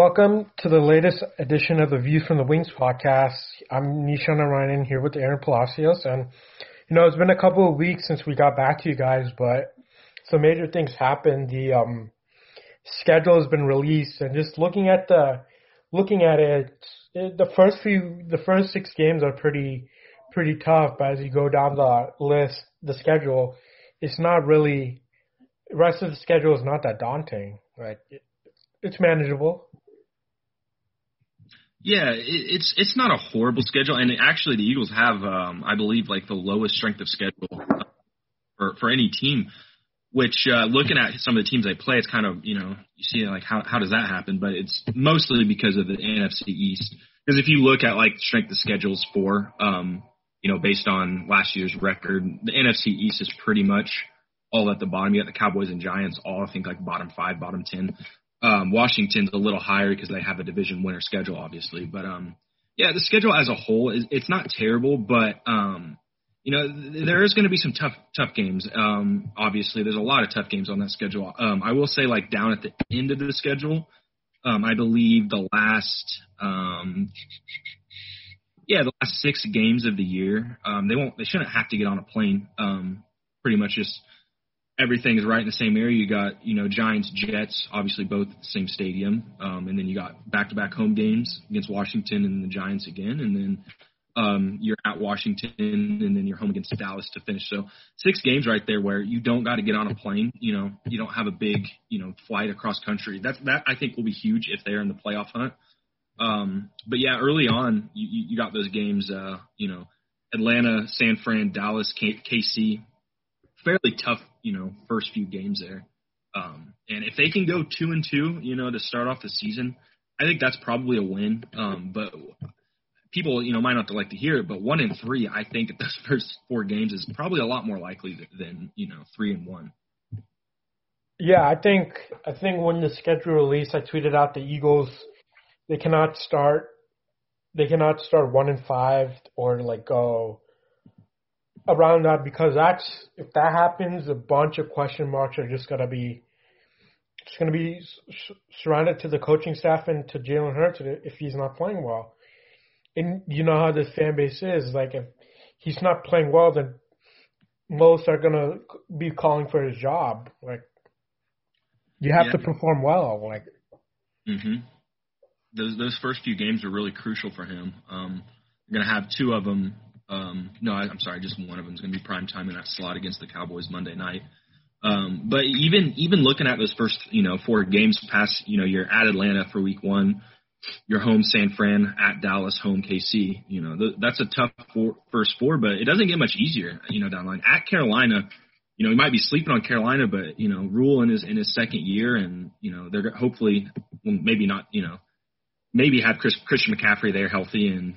Welcome to the latest edition of the Views from the Wings podcast. I'm Nishan Narayanan here with Aaron Palacios, and you know it's been a couple of weeks since we got back to you guys, but some major things happened. The um, schedule has been released, and just looking at the looking at it, the first few, the first six games are pretty pretty tough. But as you go down the list, the schedule, it's not really. The rest of the schedule is not that daunting. Right, it, it's manageable. Yeah, it, it's it's not a horrible schedule, and actually the Eagles have, um, I believe, like the lowest strength of schedule for for any team. Which uh, looking at some of the teams they play, it's kind of you know you see like how how does that happen? But it's mostly because of the NFC East. Because if you look at like strength of schedules for, um, you know, based on last year's record, the NFC East is pretty much all at the bottom. You got the Cowboys and Giants, all I think like bottom five, bottom ten. Um, Washington's a little higher because they have a division winner schedule, obviously. But um, yeah, the schedule as a whole is it's not terrible, but um, you know there is going to be some tough tough games. Um, obviously, there's a lot of tough games on that schedule. Um, I will say, like down at the end of the schedule, um, I believe the last um, yeah the last six games of the year, um, they won't they shouldn't have to get on a plane. Um, pretty much just everything is right in the same area. You got, you know, Giants, Jets, obviously both the same stadium. Um, and then you got back to back home games against Washington and the Giants again. And then um, you're at Washington and then you're home against Dallas to finish. So six games right there where you don't got to get on a plane. You know, you don't have a big, you know, flight across country. That's, that I think will be huge if they're in the playoff hunt. Um, but yeah, early on, you, you got those games, uh, you know, Atlanta, San Fran, Dallas, K- KC, fairly tough, you know, first few games there. Um, and if they can go two and two, you know, to start off the season, I think that's probably a win. Um, but people, you know, might not like to hear it, but one and three, I think those first four games is probably a lot more likely than you know three and one. Yeah, I think I think when the schedule released, I tweeted out the Eagles they cannot start they cannot start one and five or like go around that because that's if that happens, a bunch of question marks are just gonna be just gonna be surrounded to the coaching staff and to Jalen Hurts if he's not playing well. And you know how this fan base is. Like if he's not playing well, then most are gonna be calling for his job. Like you have yeah. to perform well. Like. Mhm. Those those first few games are really crucial for him. Um, you're gonna have two of them um, no, I, I'm sorry, just one of them is going to be prime time in that slot against the Cowboys Monday night. Um, but even even looking at those first you know four games past you know you're at Atlanta for week one, you're home San Fran at Dallas, home KC. You know th- that's a tough four, first four, but it doesn't get much easier. You know down the line at Carolina, you know he might be sleeping on Carolina, but you know Rhule in his in his second year, and you know they're hopefully well, maybe not you know maybe have Chris, Christian McCaffrey there healthy and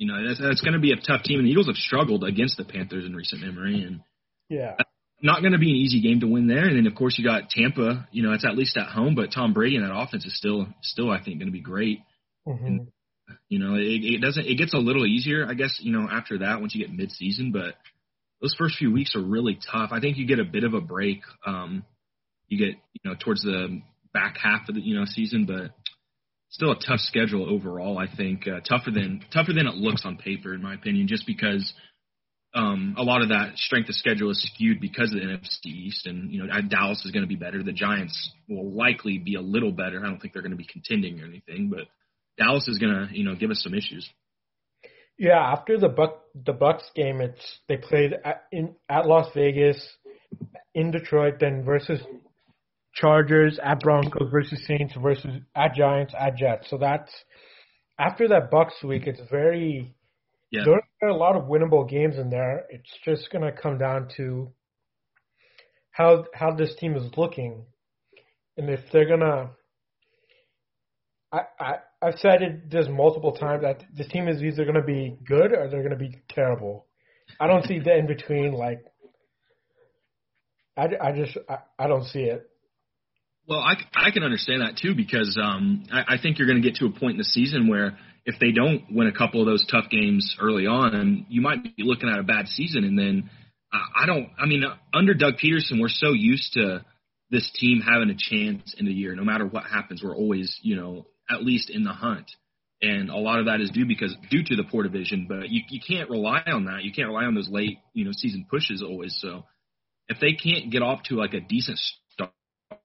you know, that's, that's going to be a tough team. And the Eagles have struggled against the Panthers in recent memory, and yeah, not going to be an easy game to win there. And then of course you got Tampa. You know, it's at least at home, but Tom Brady and that offense is still still I think going to be great. Mm-hmm. And, you know, it, it doesn't. It gets a little easier, I guess. You know, after that, once you get mid-season, but those first few weeks are really tough. I think you get a bit of a break. Um, you get you know towards the back half of the you know season, but still a tough schedule overall. I think uh, tougher than tougher than it looks on paper, in my opinion, just because um, a lot of that strength of schedule is skewed because of the NFC East, and you know Dallas is going to be better. The Giants will likely be a little better. I don't think they're going to be contending or anything, but Dallas is going to you know give us some issues. Yeah, after the Buck the Bucks game, it's they played at, in at Las Vegas, in Detroit, then versus Chargers at Broncos versus Saints versus at Giants at Jets. So that's after that Bucks week. It's very yeah. there are a lot of winnable games in there. It's just gonna come down to how how this team is looking, and if they're gonna. I, I I've said it this multiple times that this team is either going to be good or they're going to be terrible. I don't see the in between. Like, I, I just I, I don't see it. Well, I, I can understand that too because um, I, I think you're going to get to a point in the season where if they don't win a couple of those tough games early on, you might be looking at a bad season. And then uh, I don't, I mean, under Doug Pederson, we're so used to this team having a chance in the year. No matter what happens, we're always, you know, at least in the hunt. And a lot of that is due because due to the poor division, but you you can't rely on that. You can't rely on those late you know season pushes always. So if they can't get off to like a decent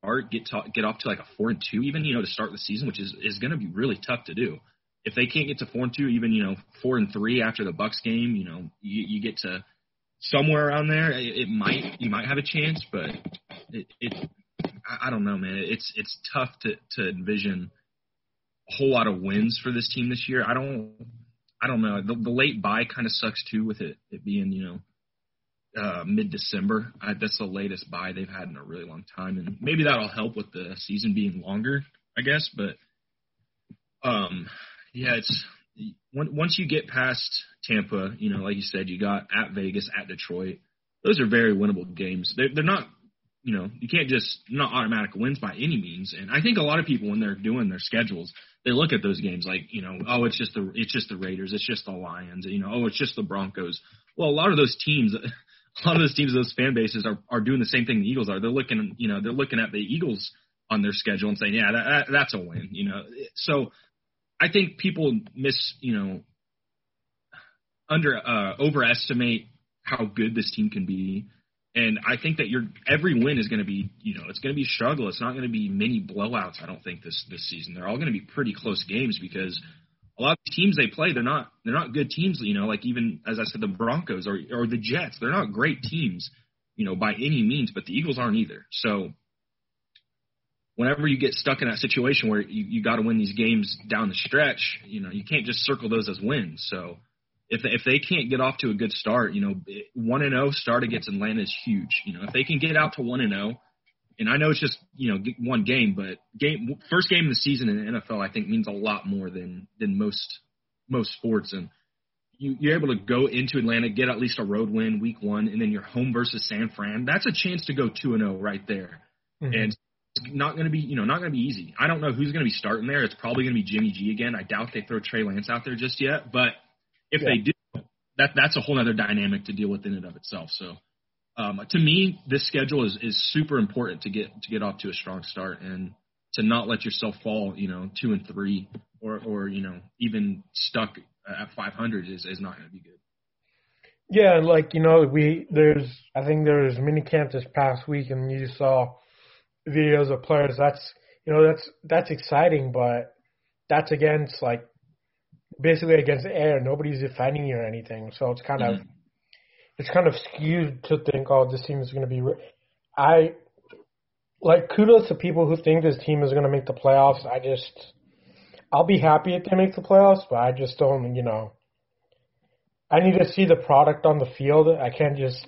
start, get to, get off to like a four and two even you know to start the season, which is is going to be really tough to do. If they can't get to four and two, even you know four and three after the Bucks game, you know you, you get to somewhere around there, it, it might you might have a chance, but it, it I, I don't know, man. It's it's tough to to envision a whole lot of wins for this team this year. I don't I don't know. The, the late bye kind of sucks too with it it being you know uh, mid December. That's the latest bye they've had in a really long time, and maybe that'll help with the season being longer, I guess. But um, yeah, it's once you get past Tampa, you know, like you said, you got at Vegas, at Detroit. Those are very winnable games. They're, they're not, you know, you can't just not automatic wins by any means. And I think a lot of people when they're doing their schedules, they look at those games like, you know, oh, it's just the it's just the Raiders, it's just the Lions, you know, oh, it's just the Broncos. Well, a lot of those teams, a lot of those teams, those fan bases are are doing the same thing the Eagles are. They're looking, you know, they're looking at the Eagles on their schedule and saying, yeah, that, that that's a win, you know. So I think people miss, you know, under uh, overestimate how good this team can be. And I think that your every win is going to be, you know, it's going to be a struggle. It's not going to be many blowouts. I don't think this this season. They're all going to be pretty close games because a lot of teams they play, they're not they're not good teams. You know, like even as I said, the Broncos or or the Jets, they're not great teams, you know, by any means. But the Eagles aren't either. So whenever you get stuck in that situation where you, you got to win these games down the stretch, you know, you can't just circle those as wins. So if if they can't get off to a good start, you know, one and zero oh start against Atlanta is huge. You know, if they can get out to one and zero, oh, and I know it's just you know one game, but game first game of the season in the NFL, I think means a lot more than than most most sports and. You, you're able to go into Atlanta, get at least a road win week one, and then you're home versus San Fran. That's a chance to go two and zero oh right there. Mm-hmm. And not going to be, you know, not going to be easy. I don't know who's going to be starting there. It's probably going to be Jimmy G again. I doubt they throw Trey Lance out there just yet, but if yeah. they do, that that's a whole other dynamic to deal with in and of itself. So, um, to me, this schedule is is super important to get to get off to a strong start and to not let yourself fall, you know, two and three or or you know even stuck at 500 is is not going to be good. Yeah, like you know, we there's I think there was mini camp this past week, and you saw videos of players. That's you know that's that's exciting, but that's against like basically against the air. Nobody's defending you or anything, so it's kind mm-hmm. of it's kind of skewed to think, oh, this team is going to be. Re-. I like kudos to people who think this team is going to make the playoffs. I just I'll be happy if they make the playoffs, but I just don't, you know. I need to see the product on the field. I can't just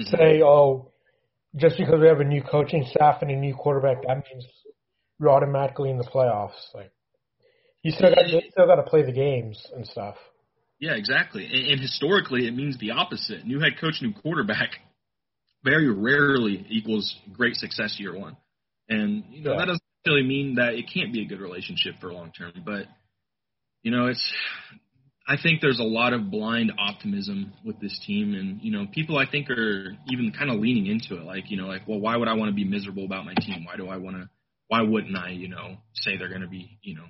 mm-hmm. say, oh, just because we have a new coaching staff and a new quarterback, that means we're automatically in the playoffs. Like you still got you still got to play the games and stuff. Yeah, exactly. And, and historically, it means the opposite. New head coach, new quarterback, very rarely equals great success year one. And you know yeah. that doesn't really mean that it can't be a good relationship for long term. But you know, it's I think there's a lot of blind optimism with this team, and you know, people I think are even kind of leaning into it. Like, you know, like, well, why would I want to be miserable about my team? Why do I want to? Why wouldn't I, you know, say they're going to be, you know,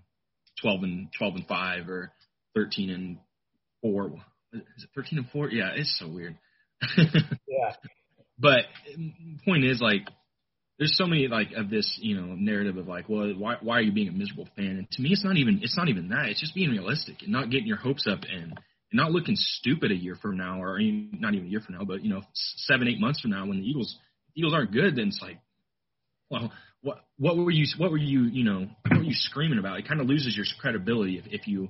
12 and 12 and five or 13 and four? Is it 13 and four? Yeah, it's so weird. yeah. But point is, like, there's so many like of this you know narrative of like well why why are you being a miserable fan and to me it's not even it's not even that it's just being realistic and not getting your hopes up and, and not looking stupid a year from now or not even a year from now but you know seven eight months from now when the Eagles Eagles aren't good then it's like well what what were you what were you you know what were you screaming about it kind of loses your credibility if if you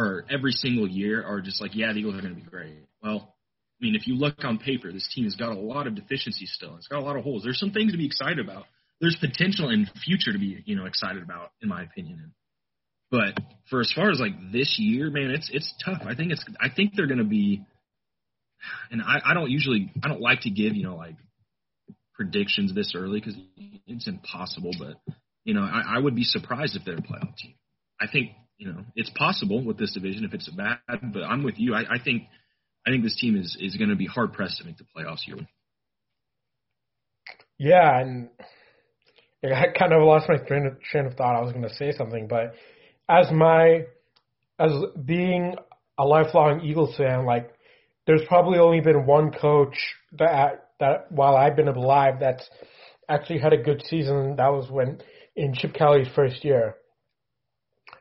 are every single year are just like yeah the Eagles are going to be great well I mean, if you look on paper, this team has got a lot of deficiencies still. It's got a lot of holes. There's some things to be excited about. There's potential in future to be, you know, excited about, in my opinion. But for as far as like this year, man, it's it's tough. I think it's I think they're going to be, and I I don't usually I don't like to give you know like predictions this early because it's impossible. But you know, I, I would be surprised if they're a playoff team. I think you know it's possible with this division if it's bad. But I'm with you. I, I think I think this team is is going to be hard pressed to make the playoffs here. Yeah, and I kind of lost my train of, train of thought. I was going to say something, but as my as being a lifelong Eagles fan, like there's probably only been one coach that that while I've been alive that's actually had a good season. That was when in Chip Kelly's first year.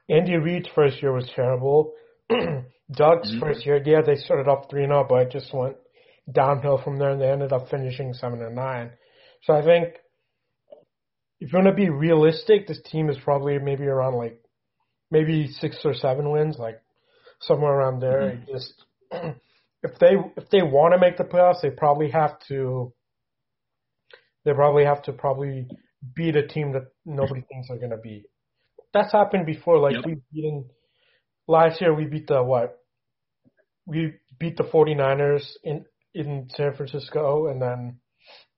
Andy Reid's first year was terrible. Doug's mm-hmm. first year, yeah, they started off three and 0 but it just went downhill from there, and they ended up finishing seven and nine. So I think if you want to be realistic, this team is probably maybe around like maybe six or seven wins, like somewhere around there. Mm-hmm. Just if they if they want to make the playoffs, they probably have to. They probably have to probably beat a team that nobody thinks are going to beat. That's happened before. Like yep. we beaten last year, we beat the what? We beat the 49ers in in San Francisco, and then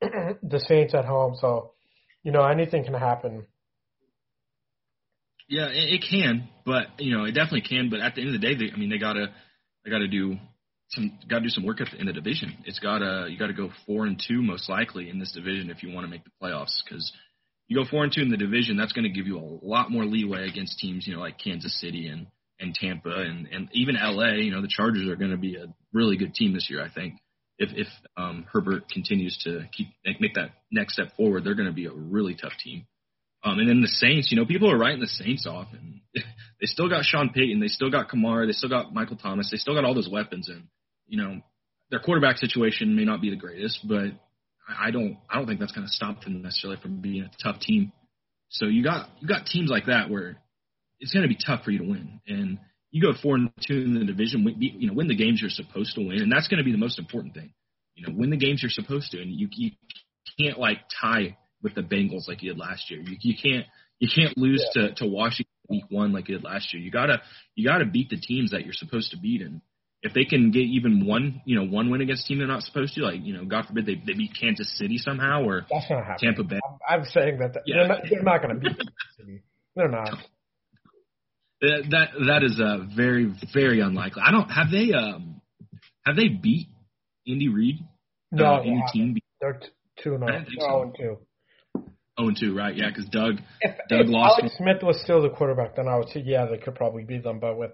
the Saints at home. So, you know, anything can happen. Yeah, it, can, but you know, it definitely can. But at the end of the day, they, I mean, they gotta they gotta do some got to do some work at the, in the division. It's gotta you got to go four and two most likely in this division if you want to make the playoffs because you go four and two in the division, that's going to give you a lot more leeway against teams, you know, like Kansas City and and Tampa and and even LA. You know, the Chargers are going to be a really good team this year. I think if if um, Herbert continues to keep make that next step forward, they're going to be a really tough team. Um, and then the Saints, you know, people are writing the Saints off, and they still got Sean Payton, they still got Kamara, they still got Michael Thomas, they still got all those weapons, and you know, their quarterback situation may not be the greatest, but I don't I don't think that's going to stop them necessarily from being a tough team. So you got you got teams like that where it's going to be tough for you to win, and you go four and two in the division, win, you know, win the games you're supposed to win, and that's going to be the most important thing. You know, win the games you're supposed to, and you you can't like tie with the Bengals like you did last year. You you can't you can't lose yeah. to to Washington week one like you did last year. You gotta you gotta beat the teams that you're supposed to beat, and if they can get even one you know one win against a team they're not supposed to, like you know, God forbid they they beat Kansas City somehow or that's not happening. Tampa Bay. I'm, I'm saying that yeah. they're not, they're not going to beat Kansas City. They're not. That that is uh, very very unlikely. I don't have they um have they beat Andy Reid? No, uh, any team. Beat? They're t- two and zero. Oh and two. Oh and two, right? Yeah, because Doug if, Doug if lost. Alex Smith was still the quarterback, then I would say yeah, they could probably beat them. But with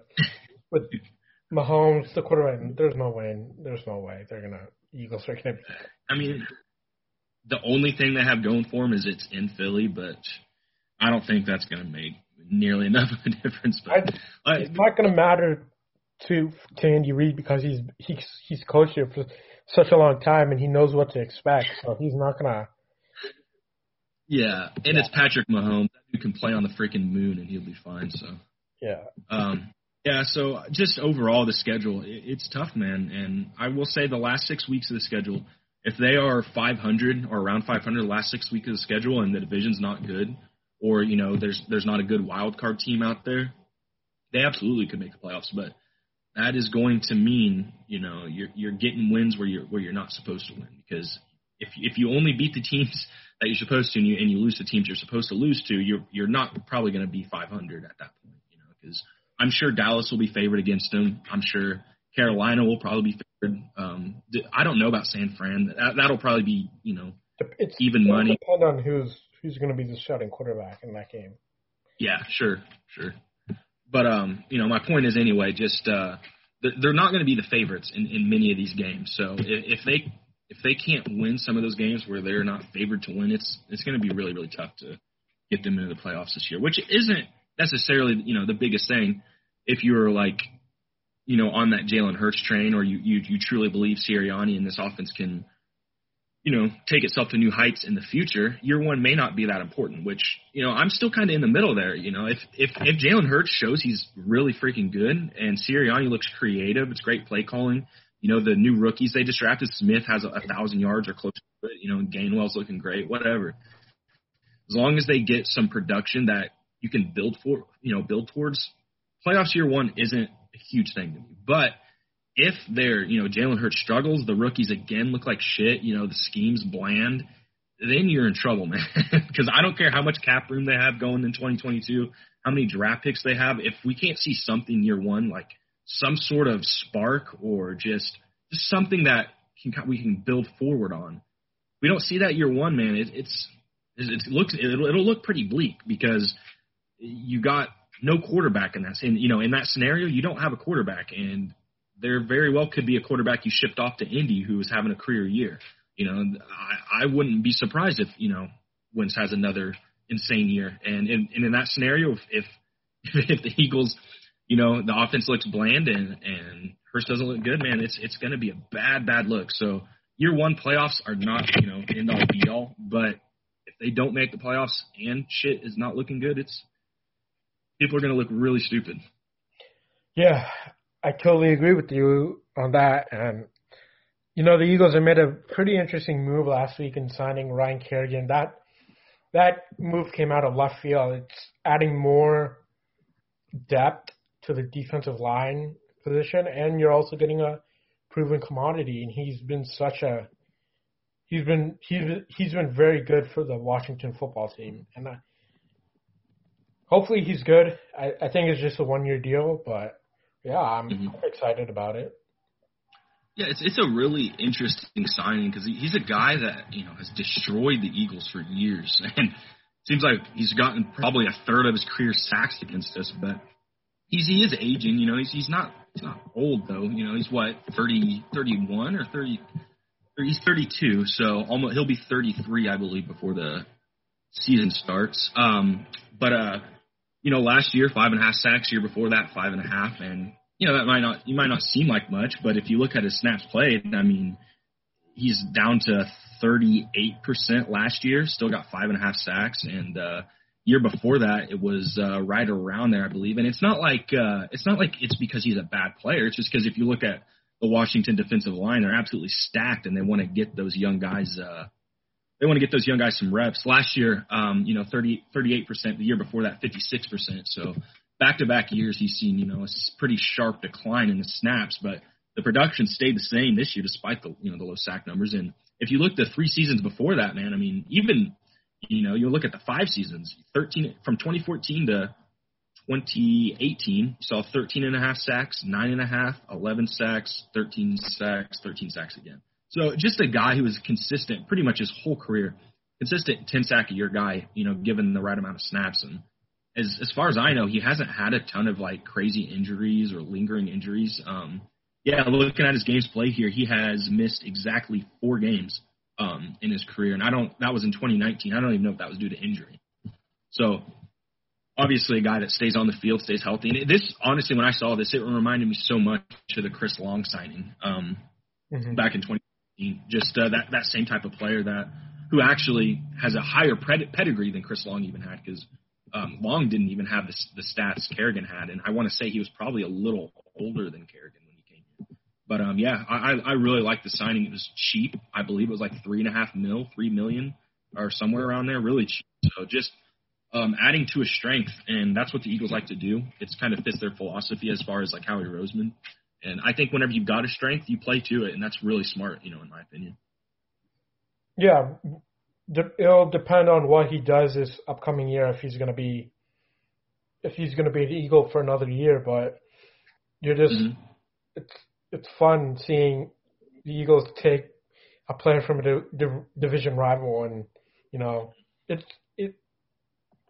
with Mahomes, the quarterback, there's no way. There's no way they're gonna Eagles are gonna. I mean, the only thing they have going for them is it's in Philly, but I don't think that's gonna make nearly enough of a difference. But I, it's not going to matter to to Andy Reid because he's he's he's coached here for such a long time and he knows what to expect. So he's not going to. Yeah, and yeah. it's Patrick Mahomes who can play on the freaking moon and he'll be fine. So yeah. Um. Yeah. So just overall, the schedule it's tough, man. And I will say the last six weeks of the schedule, if they are 500 or around 500, the last six weeks of the schedule, and the division's not good or you know there's there's not a good wild card team out there, they absolutely could make the playoffs. But that is going to mean you know you're you're getting wins where you're where you're not supposed to win because if if you only beat the teams that you're supposed to and you and you lose the teams you're supposed to lose to, you're you're not probably going to be 500 at that point. You know because I'm sure Dallas will be favored against them. I'm sure Carolina will probably be favored. Um, I don't know about San Fran. That, that'll probably be you know it's, even money. Depend on who's who's going to be the starting quarterback in that game. Yeah, sure, sure. But um, you know, my point is anyway, just uh, they're not going to be the favorites in, in many of these games. So if, if they if they can't win some of those games where they're not favored to win, it's it's going to be really really tough to get them into the playoffs this year, which isn't necessarily you know the biggest thing. If you're like you know on that Jalen Hurts train, or you you, you truly believe Sirianni and this offense can you know, take itself to new heights in the future, year one may not be that important. Which you know, I'm still kind of in the middle there. You know, if if if Jalen Hurts shows he's really freaking good and Sirianni looks creative, it's great play calling. You know, the new rookies they just drafted, Smith has a, a thousand yards or close to it. You know, Gainwell's looking great. Whatever. As long as they get some production that you can build for, you know, build towards. Playoffs year one isn't a huge thing to me, but if they're, you know, Jalen Hurts struggles, the rookies again look like shit, you know, the scheme's bland, then you're in trouble, man. Because I don't care how much cap room they have going in 2022, how many draft picks they have. If we can't see something year one, like some sort of spark or just just something that can we can build forward on, we don't see that year one, man. It, it's it looks it'll, it'll look pretty bleak because you got no quarterback in that. And you know, in that scenario, you don't have a quarterback, and there very well could be a quarterback you shipped off to Indy who is having a career year. You know, I, I wouldn't be surprised if you know Wentz has another insane year. And in, and in that scenario, if, if if the Eagles, you know, the offense looks bland and and Hurts doesn't look good, man, it's it's going to be a bad bad look. So year one playoffs are not you know end all be all, but if they don't make the playoffs and shit is not looking good, it's people are going to look really stupid. Yeah, I totally agree with you on that. And you know, the Eagles have made a pretty interesting move last week in signing Ryan Kerrigan. That that move came out of left field. It's adding more depth to the defensive line position, and you're also getting a proven commodity. And he's been such a he's been he's he's been very good for the Washington football team, and hopefully he's good. I, I think it's just a one year deal, but yeah, I'm mm-hmm. excited about it. Yeah, it's it's a really interesting signing because he, he's a guy that you know has destroyed the Eagles for years, and seems like he's gotten probably a third of his career sacks against us. But he's he is aging, you know. He's he's not he's not old though, you know. He's what 30, 31 or thirty. He's 32, so almost he'll be 33, I believe, before the season starts. Um, but uh, you know, last year five and a half sacks. Year before that, five and a half, and you know, that might not you might not seem like much, but if you look at his snaps played, I mean, he's down to 38% last year, still got five and a half sacks, and uh, year before that it was uh, right around there, I believe. And it's not like uh, it's not like it's because he's a bad player. It's just because if you look at the Washington defensive line, they're absolutely stacked, and they want to get those young guys. Uh, they want to get those young guys some reps. Last year, um, you know, 30, 38%. The year before that, 56%. So back to back years, he's seen, you know, a pretty sharp decline in the snaps, but the production stayed the same this year despite the, you know, the low sack numbers. And if you look the three seasons before that, man, I mean, even, you know, you look at the five seasons, 13 from 2014 to 2018, you saw 13 and a half sacks, nine and a half, 11 sacks, 13 sacks, 13 sacks again. So just a guy who was consistent pretty much his whole career, consistent 10 sack a year guy, you know, given the right amount of snaps. And as as far as I know, he hasn't had a ton of like crazy injuries or lingering injuries. Um, yeah, looking at his games played here, he has missed exactly four games um, in his career, and I don't. That was in 2019. I don't even know if that was due to injury. So obviously, a guy that stays on the field, stays healthy. And this, honestly, when I saw this, it reminded me so much of the Chris Long signing um, mm-hmm. back in 2018. Just uh, that that same type of player that who actually has a higher pedigree than Chris Long even had because um, Long didn't even have the, the stats Kerrigan had, and I want to say he was probably a little older than Kerrigan when he came in. But um, yeah, I, I really like the signing. It was cheap. I believe it was like three and a half mil, three million, or somewhere around there. Really cheap. So just um, adding to his strength, and that's what the Eagles like to do. It's kind of fits their philosophy as far as like Howie Roseman. And I think whenever you've got a strength, you play to it, and that's really smart, you know, in my opinion. Yeah, de- it'll depend on what he does this upcoming year if he's going to be if he's going to be an Eagle for another year. But you're just mm-hmm. it's it's fun seeing the Eagles take a player from a di- di- division rival, and you know it's it.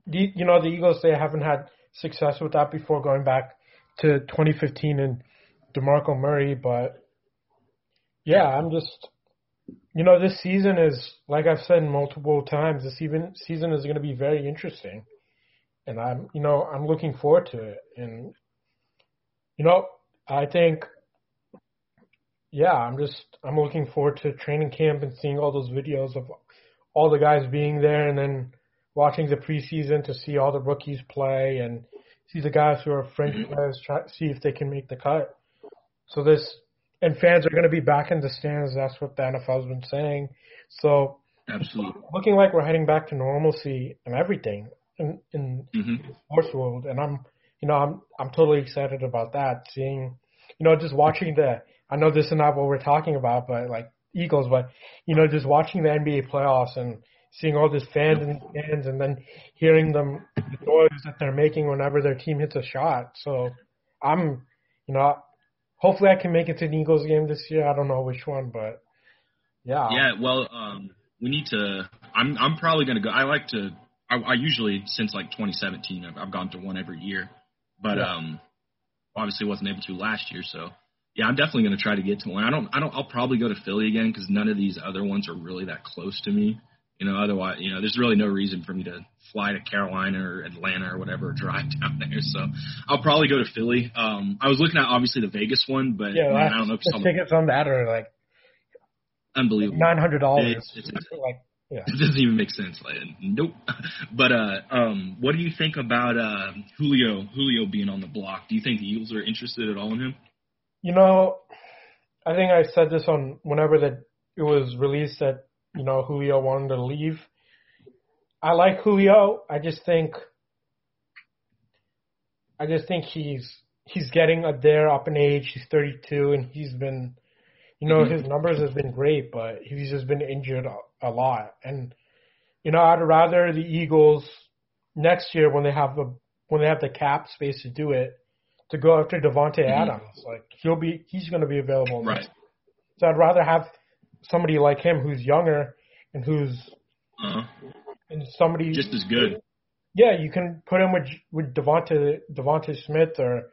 The, you know the Eagles they haven't had success with that before, going back to 2015 and Demarco Murray, but yeah, I'm just you know, this season is, like I've said multiple times, this even season is going to be very interesting, and I'm, you know, I'm looking forward to it. And you know, I think, yeah, I'm just, I'm looking forward to training camp and seeing all those videos of all the guys being there, and then watching the preseason to see all the rookies play and see the guys who are fringe mm-hmm. players try see if they can make the cut. So this and fans are going to be back in the stands. That's what the NFL's been saying. So, absolutely, looking like we're heading back to normalcy and everything in in mm-hmm. the sports world. And I'm, you know, I'm I'm totally excited about that. Seeing, you know, just watching the. I know this is not what we're talking about, but like Eagles, but you know, just watching the NBA playoffs and seeing all these fans in the stands, and then hearing them the noise that they're making whenever their team hits a shot. So, I'm, you know, hopefully I can make it to an Eagles game this year. I don't know which one, but yeah. Yeah, well, um, we need to. I'm I'm probably gonna go. I like to. I, I usually since like 2017, I've, I've gone to one every year. but yeah. um, obviously wasn't able to last year. So yeah, I'm definitely going to try to get to one. I don't, I don't, I'll probably go to Philly again because none of these other ones are really that close to me. You know, otherwise, you know, there's really no reason for me to fly to Carolina or Atlanta or whatever, or drive down there. So I'll probably go to Philly. Um, I was looking at obviously the Vegas one, but yeah, man, I don't know if the some, tickets on that are like unbelievable, nine hundred dollars. Like, yeah. It doesn't even make sense. Like, nope. But uh, um, what do you think about uh, Julio? Julio being on the block. Do you think the Eagles are interested at all in him? You know, I think I said this on whenever that it was released that you know Julio wanted to leave. I like Julio. I just think I just think he's he's getting up there up in age. He's 32 and he's been you know mm-hmm. his numbers have been great, but he's just been injured a, a lot. And you know I'd rather the Eagles next year when they have the when they have the cap space to do it to go after Davante mm-hmm. Adams. Like he'll be he's going to be available. Right. So I'd rather have somebody like him who's younger and who's uh-huh. and somebody just as good. Yeah, you can put him with with Devonta Devonta Smith or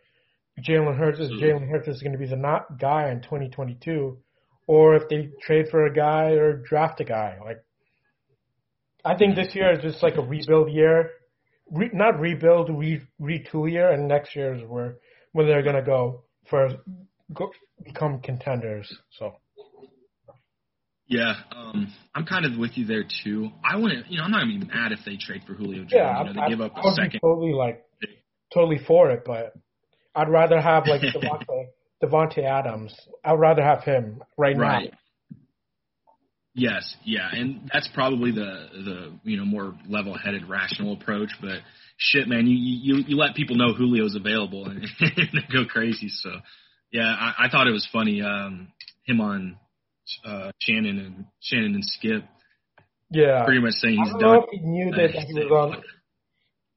Jalen Hurts. Jalen Hurts is going to be the not guy in 2022, or if they trade for a guy or draft a guy. Like, I think this year is just like a rebuild year, re, not rebuild, re, retool year, and next year is where when they're going to go for go, become contenders. So. Yeah, um, I'm kind of with you there too. I wouldn't, you know, I'm not even mad if they trade for Julio Jones. Yeah, you know, they I, give up a second. Totally like, totally for it, but I'd rather have like Davante Adams. I'd rather have him right, right. now. Yes, yeah, and that's probably the the you know more level-headed, rational approach. But shit, man, you you you let people know Julio's available and, and they go crazy. So yeah, I, I thought it was funny. Um, him on uh, Shannon and Shannon and Skip. Yeah, pretty much saying he's done. I don't done. know if he knew that he was on.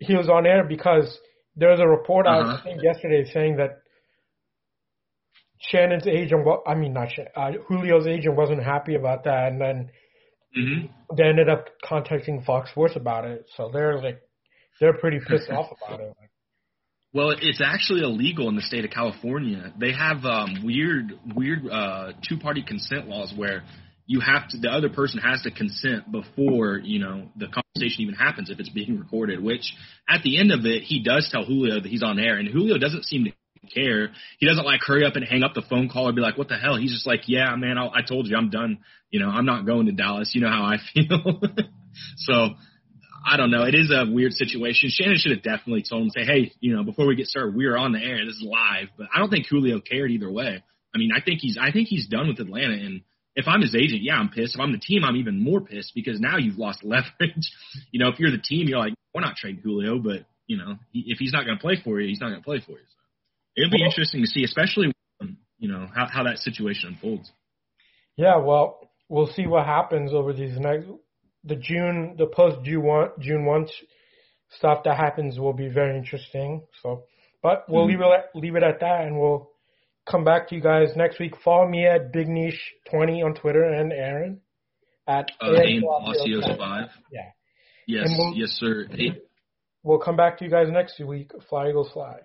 He was on air because there was a report uh-huh. I think yesterday saying that Shannon's agent, I mean not Shannon, uh, Julio's agent wasn't happy about that, and then mm-hmm. they ended up contacting Fox Sports about it. So they're like, they're pretty pissed off about it. Well, it's actually illegal in the state of California. They have um, weird, weird uh, two-party consent laws where you have to, the other person has to consent before you know the conversation even happens if it's being recorded. Which at the end of it, he does tell Julio that he's on air, and Julio doesn't seem to care. He doesn't like hurry up and hang up the phone call or be like, "What the hell?" He's just like, "Yeah, man, I'll, I told you, I'm done. You know, I'm not going to Dallas. You know how I feel." so I don't know. It is a weird situation. Shannon should have definitely told him, say, hey, you know, before we get started, we are on the air. This is live. But I don't think Julio cared either way. I mean, I think he's, I think he's done with Atlanta. And if I'm his agent, yeah, I'm pissed. If I'm the team, I'm even more pissed because now you've lost leverage. you know, if you're the team, you're like, we're not trading Julio, but you know, if he's not going to play for you, he's not going to play for you. So it'll be well, interesting to see, especially, um, you know, how how that situation unfolds. Yeah, well, we'll see what happens over these next the June, the post June one, June one stuff that happens will be very interesting. So, but we'll mm-hmm. leave it at, leave it at that, and we'll come back to you guys next week. Follow me at Big Niche twenty on Twitter and Aaron at uh, Five. Yeah. Yes. We'll, yes, sir. We'll come back to you guys next week. Fly Eagles fly.